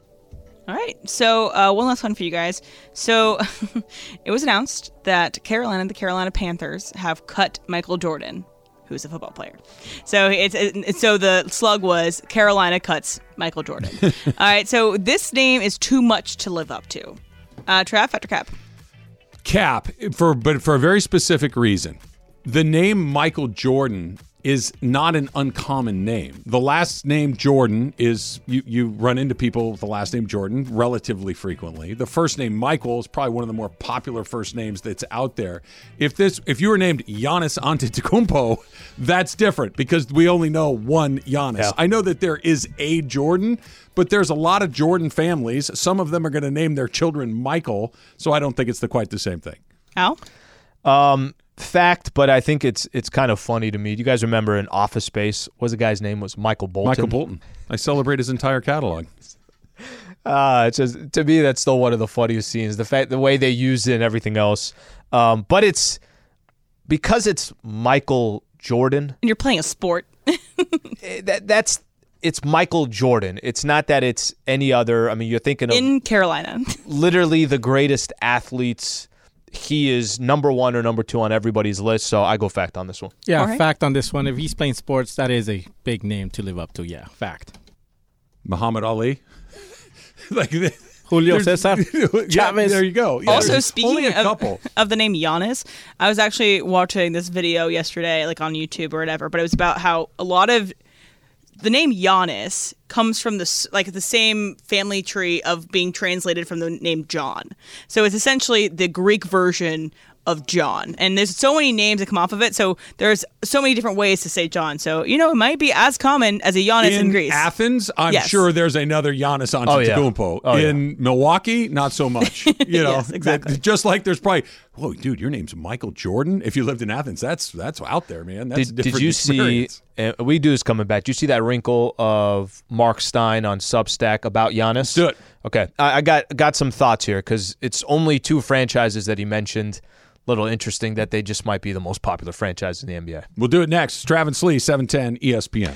All right. So uh, one last one for you guys. So it was announced that Carolina, the Carolina Panthers, have cut Michael Jordan, who's a football player. So it's, so the slug was Carolina cuts Michael Jordan. All right. So this name is too much to live up to. Uh, Trav, after cap. Cap for but for a very specific reason. The name Michael Jordan is not an uncommon name. The last name Jordan is you you run into people with the last name Jordan relatively frequently. The first name Michael is probably one of the more popular first names that's out there. If this if you were named Giannis Antetokounmpo, that's different because we only know one Giannis. Yeah. I know that there is a Jordan, but there's a lot of Jordan families. Some of them are going to name their children Michael, so I don't think it's the, quite the same thing. Al? Um, fact, but I think it's it's kind of funny to me. Do you guys remember in Office Space? Was the guy's name was Michael Bolton? Michael Bolton. I celebrate his entire catalog. Uh, it's just to me that's still one of the funniest scenes. The fact, the way they used it and everything else. Um, but it's because it's Michael Jordan. And you're playing a sport. eh, that that's it's Michael Jordan. It's not that it's any other. I mean, you're thinking of in Carolina. literally the greatest athletes. He is number one or number two on everybody's list. So I go fact on this one. Yeah, All right. fact on this one. If he's playing sports, that is a big name to live up to. Yeah, fact. Muhammad Ali. like Julio there's- Cesar yeah, Chavez. there you go. Yeah, also, speaking only a of, couple. of the name Giannis, I was actually watching this video yesterday, like on YouTube or whatever, but it was about how a lot of the name Giannis comes from the like the same family tree of being translated from the name John. So it's essentially the Greek version of John. And there's so many names that come off of it. So there's so many different ways to say John. So, you know, it might be as common as a Giannis in, in Greece. Athens, I'm Yes. sure there's another Giannis Oh, yeah. Antetokounmpo. Oh, yeah. in Milwaukee, not so much. You know, Yes, exactly. that- just like there's probably, whoa, dude, your name's Michael Jordan. If you lived in Athens, that's that's out there, man. That's a Did, did different you experience. see? Uh, we do this coming back. Did you see that wrinkle of Marc Stein on Substack about Giannis? Do it. Okay, I, I got got some thoughts here because it's only two franchises that he mentioned. Little interesting that they just might be the most popular franchise in the NBA. We'll do it next. Travis Lee, E 710 ESPN.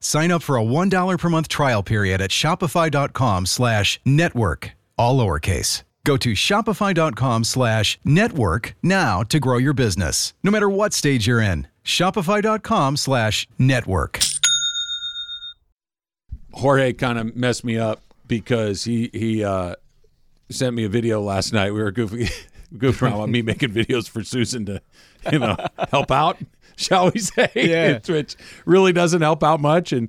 Sign up for a $1 per month trial period at shopify.com slash network, all lowercase. Go to shopify.com slash network now to grow your business, no matter what stage you're in. Shopify.com slash network. Jorge kind of messed me up because he he uh, sent me a video last night. We were goofing, goofing around me making videos for Susan to, you know, help out, shall we say? Yeah. which really doesn't help out much. And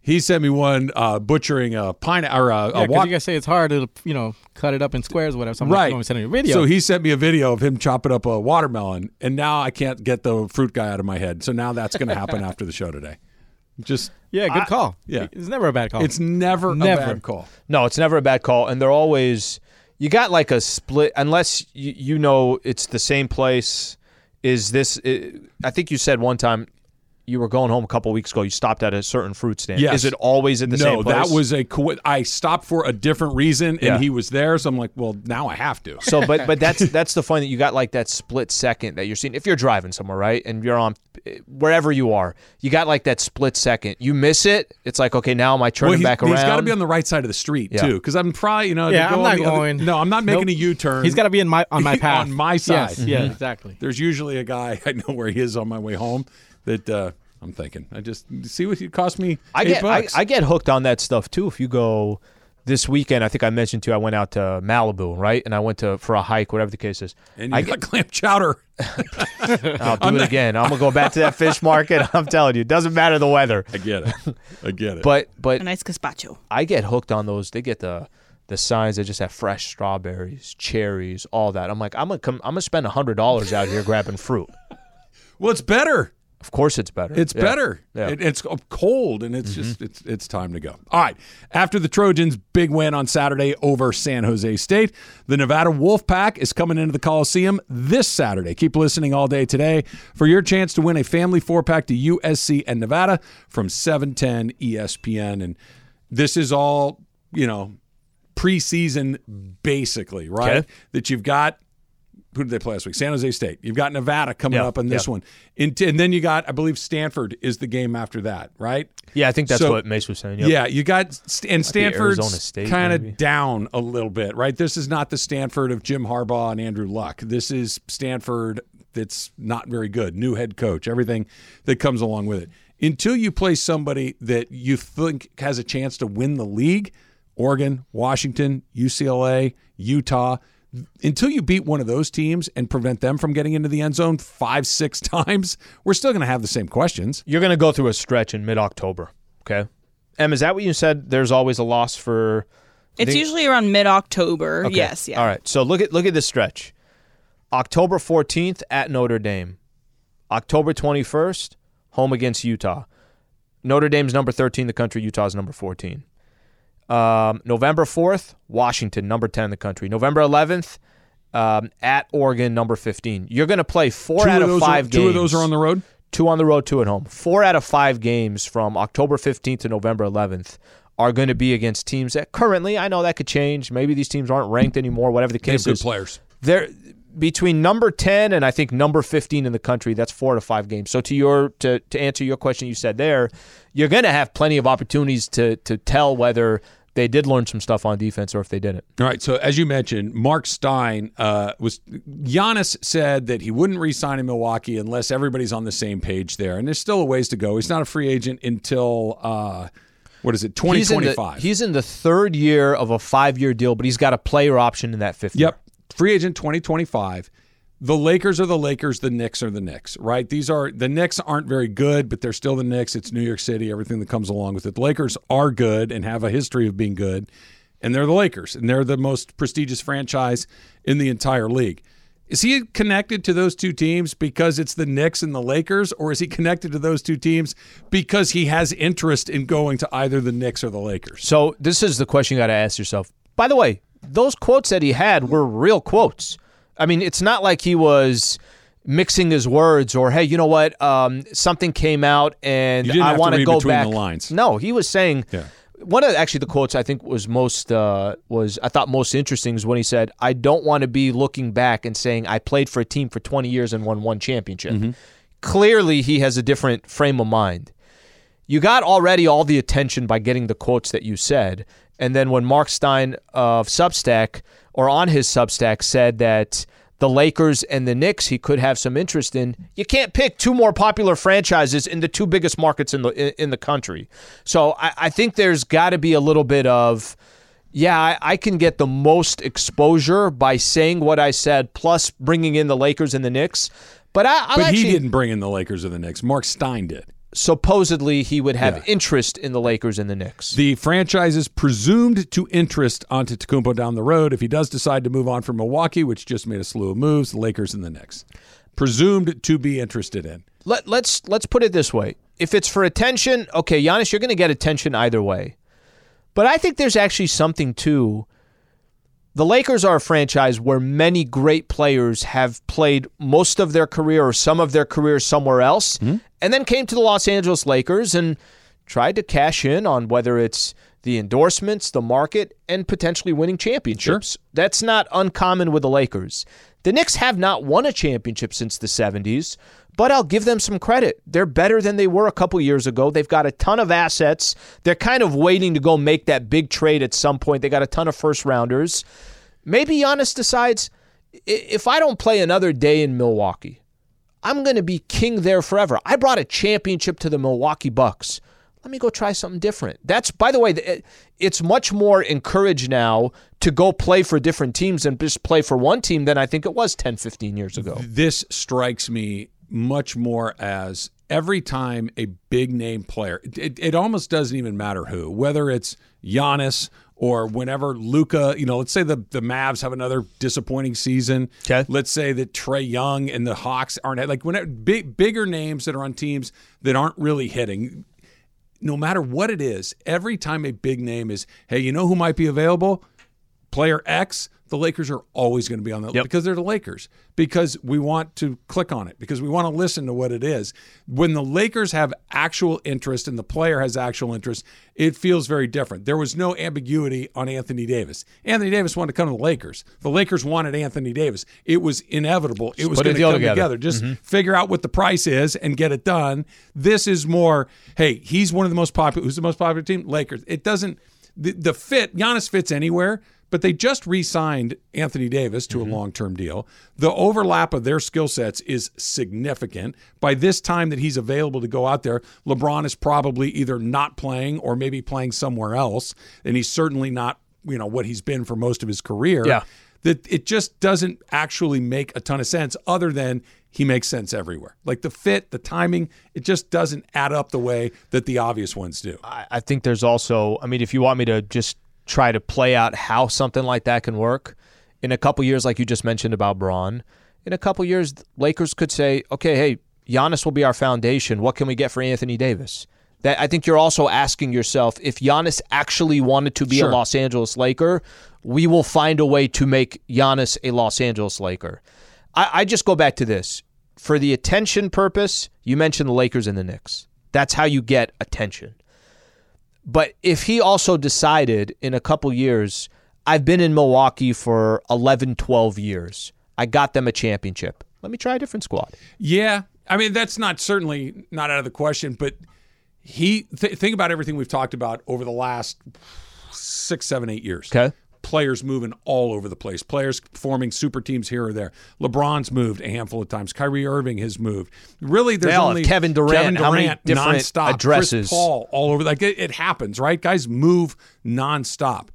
he sent me one uh, butchering a pine or a, Yeah, a 'cause wa- you guys say it's hard to, you know, cut it up in squares or whatever. So I'm right. Like, send you a video. So he sent me a video of him chopping up a watermelon, and now I can't get the fruit guy out of my head. So now that's going to happen after the show today. Just yeah, good I- call. yeah. it's never a bad call. It's never, Never. a bad call. No, it's never a bad call, and they're always you got like a split unless you, you know it's the same place. Is this? I think you said one time you were going home a couple weeks ago. You stopped at a certain fruit stand. Yes. Is it always at the no, same place? No, that was a co- I stopped for a different reason, and Yeah. he was there, so I'm like, well, now I have to. So, but but that's that's the fun that you got like that split second that you're seeing. If you're driving somewhere, right, and you're on wherever you are, you got like that split second. You miss it, it's like okay, now am I turning well, back around? he's got to be on the right side of the street Yeah. too, because I'm probably, you know, Yeah, go I'm not the other- going- no, I'm not making Nope. a U-turn. He's got to be in my on my path on my side. Yes, yeah, exactly. There's usually a guy I know where he is on my way home. That uh, I'm thinking, I just see what it cost me. I eight get I, bucks. I get hooked on that stuff too. If you go this weekend, I think I mentioned to you, I went out to Malibu, right, and I went to for a hike, whatever the case is. and you I got clam chowder. I'll do it again. I'm gonna go back to that fish market. I'm telling you, it doesn't matter the weather. I get it. I get it. But but a nice gazpacho. I get hooked on those. They get the the signs that just have fresh strawberries, cherries, all that. I'm like, I'm gonna come. I'm gonna spend hundred dollars out here grabbing fruit. well, it's better. Of course, it's better. It's Yeah. better. Yeah. It- it's cold, and it's just it's it's time to go. All right. After the Trojans' big win on Saturday over San Jose State, the Nevada Wolfpack is coming into the Coliseum this Saturday. Keep listening all day today for your chance to win a family four pack to USC and Nevada from 710 ESPN. And this is all you know preseason, basically, right? Okay. That you've got who did they play last week? San Jose State. You've got Nevada coming Yeah, up in this yeah. one, and, and then you got, I believe, Stanford is the game after that, right? Yeah, I think that's So- what Mace was saying. Yep. Yeah, you got and Stanford's kind of down a little bit, right? This is not the Stanford of Jim Harbaugh and Andrew Luck. This is Stanford that's not very good. New head coach, everything that comes along with it. Until you play somebody that you think has a chance to win the league, Oregon, Washington, UCLA, Utah, until you beat one of those teams and prevent them from getting into the end zone five, six times, we're still going to have the same questions. You're going to go through a stretch in mid October. Okay. Em, is that what you said? There's always a loss for. It's think- usually around mid October. Okay. Yes, yeah. All right. So look at look at this stretch. October 14th at Notre Dame. October 21st, home against Utah. Notre Dame's number 13 in the country, Utah's number 14. Um, November 4th, Washington, number 10 in the country. November 11th, um, at Oregon, number 15. You're going to play four Two out of of those are- five two of those are on the road? Two on the road, two at home. Four out of five games from October 15th to November 11th are going to be against teams that currently, I know that could change. Maybe these teams aren't ranked anymore, whatever the case They have case good players. They're between number 10 and I think number 15 in the country. That's four to five games. So to your to, to answer your question you said there, you're going to have plenty of opportunities to to tell whether they did learn some stuff on defense or if they didn't. All right. So as you mentioned, Marc Stein uh, was Giannis said that he wouldn't re-sign in Milwaukee unless everybody's on the same page there, and there's still a ways to go. He's not a free agent until uh, what is it, Twenty twenty five. He's in the- He's in the third year of a five year deal, but he's got a player option in that fifth year. Free agent 2025. The Lakers are the Lakers, the Knicks are the Knicks, right? These are the Knicks aren't very good, but they're still the Knicks. It's New York City, everything that comes along with it. The Lakers are good and have a history of being good, and they're the Lakers, and they're the most prestigious franchise in the entire league. Is he connected to those two teams because it's the Knicks and the Lakers, or is he connected to those two teams because he has interest in going to either the Knicks or the Lakers? So this is the question you got to ask yourself. By the way, those quotes that he had were real quotes. I mean, it's not like he was mixing his words or hey, you know what? Um, something came out and You didn't I want to go back. the lines. No, he was saying. Yeah. One of actually the quotes I think was most uh, was I thought most interesting is when he said, "I don't want to be looking back and saying I played for a team for 20 years and won one championship." Mm-hmm. Clearly, he has a different frame of mind you got already all the attention by getting the quotes that you said. And then when Marc Stein of Substack or on his Substack said that the Lakers and the Knicks he could have some interest in, you can't pick two more popular franchises in the two biggest markets in the in, in the country. So I, I think there's got to be a little bit of yeah, I, I can get the most exposure by saying what I said, plus bringing in the Lakers and the Knicks. But I, I'll But actually, he didn't bring in the Lakers or the Knicks. Marc Stein did. Supposedly he would have Yeah. interest in the Lakers and the Knicks. The franchise is presumed to interest Antetokounmpo down the road if he does decide to move on from Milwaukee, which just made a slew of moves. The Lakers and the Knicks, presumed to be interested in. Let, let's let's put it this way: if it's for attention, okay, Giannis, you're going to get attention either way. But I think there's actually something to. The Lakers are a franchise where many great players have played most of their career or some of their career somewhere else, hmm? and then came to the Los Angeles Lakers and tried to cash in on whether it's the endorsements, the market, and potentially winning championships. That's not uncommon with the Lakers. The Knicks have not won a championship since the 70s, but I'll give them some credit. They're better than they were a couple years ago. They've got a ton of assets. They're kind of waiting to go make that big trade at some point. They got a ton of first rounders. Maybe Giannis decides if I don't play another day in Milwaukee, I'm going to be king there forever. I brought a championship to the Milwaukee Bucks. Let me go try something different. That's, by the way, it's much more encouraged now to go play for different teams and just play for one team than I think it was 10, 15 years ago. This strikes me much more as every time a big name player, it, it almost doesn't even matter who, whether it's Giannis or whenever Luka, you know, let's say the the Mavs have another disappointing season. Okay. Let's say that Trae Young and the Hawks aren't like whenever big bigger names that are on teams that aren't really hitting. No matter what it is, every time a big name is, hey, you know who might be available? Player X, the Lakers are always going to be on that because they're the Lakers. Because we want to click on it, because we want to listen to what it is. When the Lakers have actual interest and the player has actual interest, it feels very different. There was no ambiguity on Anthony Davis. Anthony Davis wanted to come to the Lakers. The Lakers wanted Anthony Davis. It was inevitable. It was going to come together. together. Just Mhm. figure out what the price is and get it done. This is more, hey, he's one of the most popular. Who's the most popular team? Lakers. It doesn't, the, the fit, Giannis fits anywhere, but they just re signed Anthony Davis to a mm-hmm. long term deal. The overlap of their skill sets is significant. By this time that he's available to go out there, LeBron is probably either not playing or maybe playing somewhere else. And he's certainly not, you know, what he's been for most of his career Yeah. that it just doesn't actually make a ton of sense other than he makes sense everywhere. Like the fit, the timing, it just doesn't add up the way that the obvious ones do. I, I think there's also, I mean, if you want me to just try to play out how something like that can work, in a couple years, like you just mentioned about Bron, in a couple years, Lakers could say, okay, hey, Giannis will be our foundation. What can we get for Anthony Davis? That I think you're also asking yourself if Giannis actually wanted to be Sure. a Los Angeles Laker, we will find a way to make Giannis a Los Angeles Laker. I, I just go back to this. For the attention purpose, you mentioned the Lakers and the Knicks. That's how you get attention. But if he also decided in a couple years, I've been in Milwaukee for 11, 12 years, I got them a championship. Let me try a different squad. Yeah, I mean that's not certainly not out of the question, but he th- think about everything we've talked about over the last six, seven, eight years. Okay. Players moving all over the place. Players forming super teams here or there. LeBron's moved a handful of times. Kyrie Irving has moved. Really, there's only Kevin Durant. Kevin How many Durant different nonstop. addresses? Chris Paul all over. Like it, it happens, right? Guys move nonstop.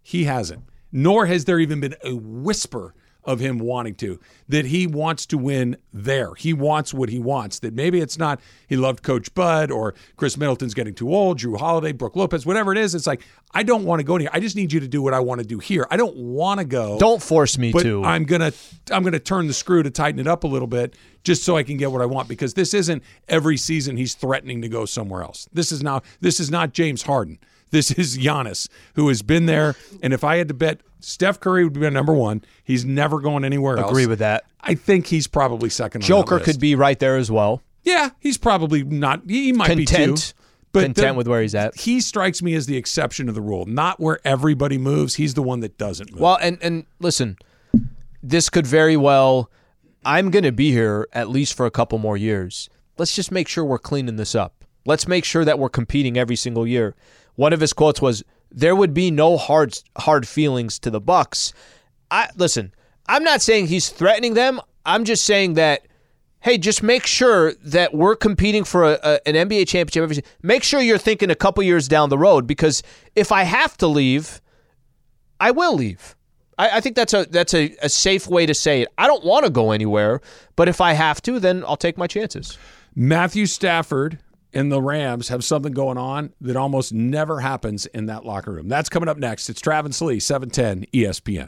He hasn't. Nor has there even been a whisper of him wanting to. That he wants to win there. He wants what he wants. That maybe it's not he loved Coach Bud or Khris Middleton's getting too old, Jrue Holiday, Brook Lopez, whatever it is. It's like I don't want to go here. I just need you to do what I want to do here. I don't want to go. Don't force me but to. I'm gonna I'm gonna turn the screw to tighten it up a little bit just so I can get what I want because this isn't every season he's threatening to go somewhere else. This is now this is not James Harden. This is Giannis who has been there. And if I had to bet, Steph Curry would be my number one. He's never going anywhere else. Agree with that. I think he's probably second. Joker could be right there as well. Yeah, he's probably not. He might be Content. too. But Content the- with where he's at. He strikes me as the exception of the rule, not where everybody moves. He's the one that doesn't move. Well, and and listen, this could very well. I'm going to be here at least for a couple more years. Let's just make sure we're cleaning this up. Let's make sure that we're competing every single year. One of his quotes was, "There would be no hard hard feelings to the Bucks." I listen. I'm not saying he's threatening them. I'm just saying that. Hey, just make sure that we're competing for a, a, an NBA championship. Make sure you're thinking a couple years down the road because if I have to leave, I will leave. I, I think that's a that's a, a safe way to say it. I don't want to go anywhere, but if I have to, then I'll take my chances. Matthew Stafford and the Rams have something going on that almost never happens in that locker room. That's coming up next. It's Travis Lee, 710 ESPN.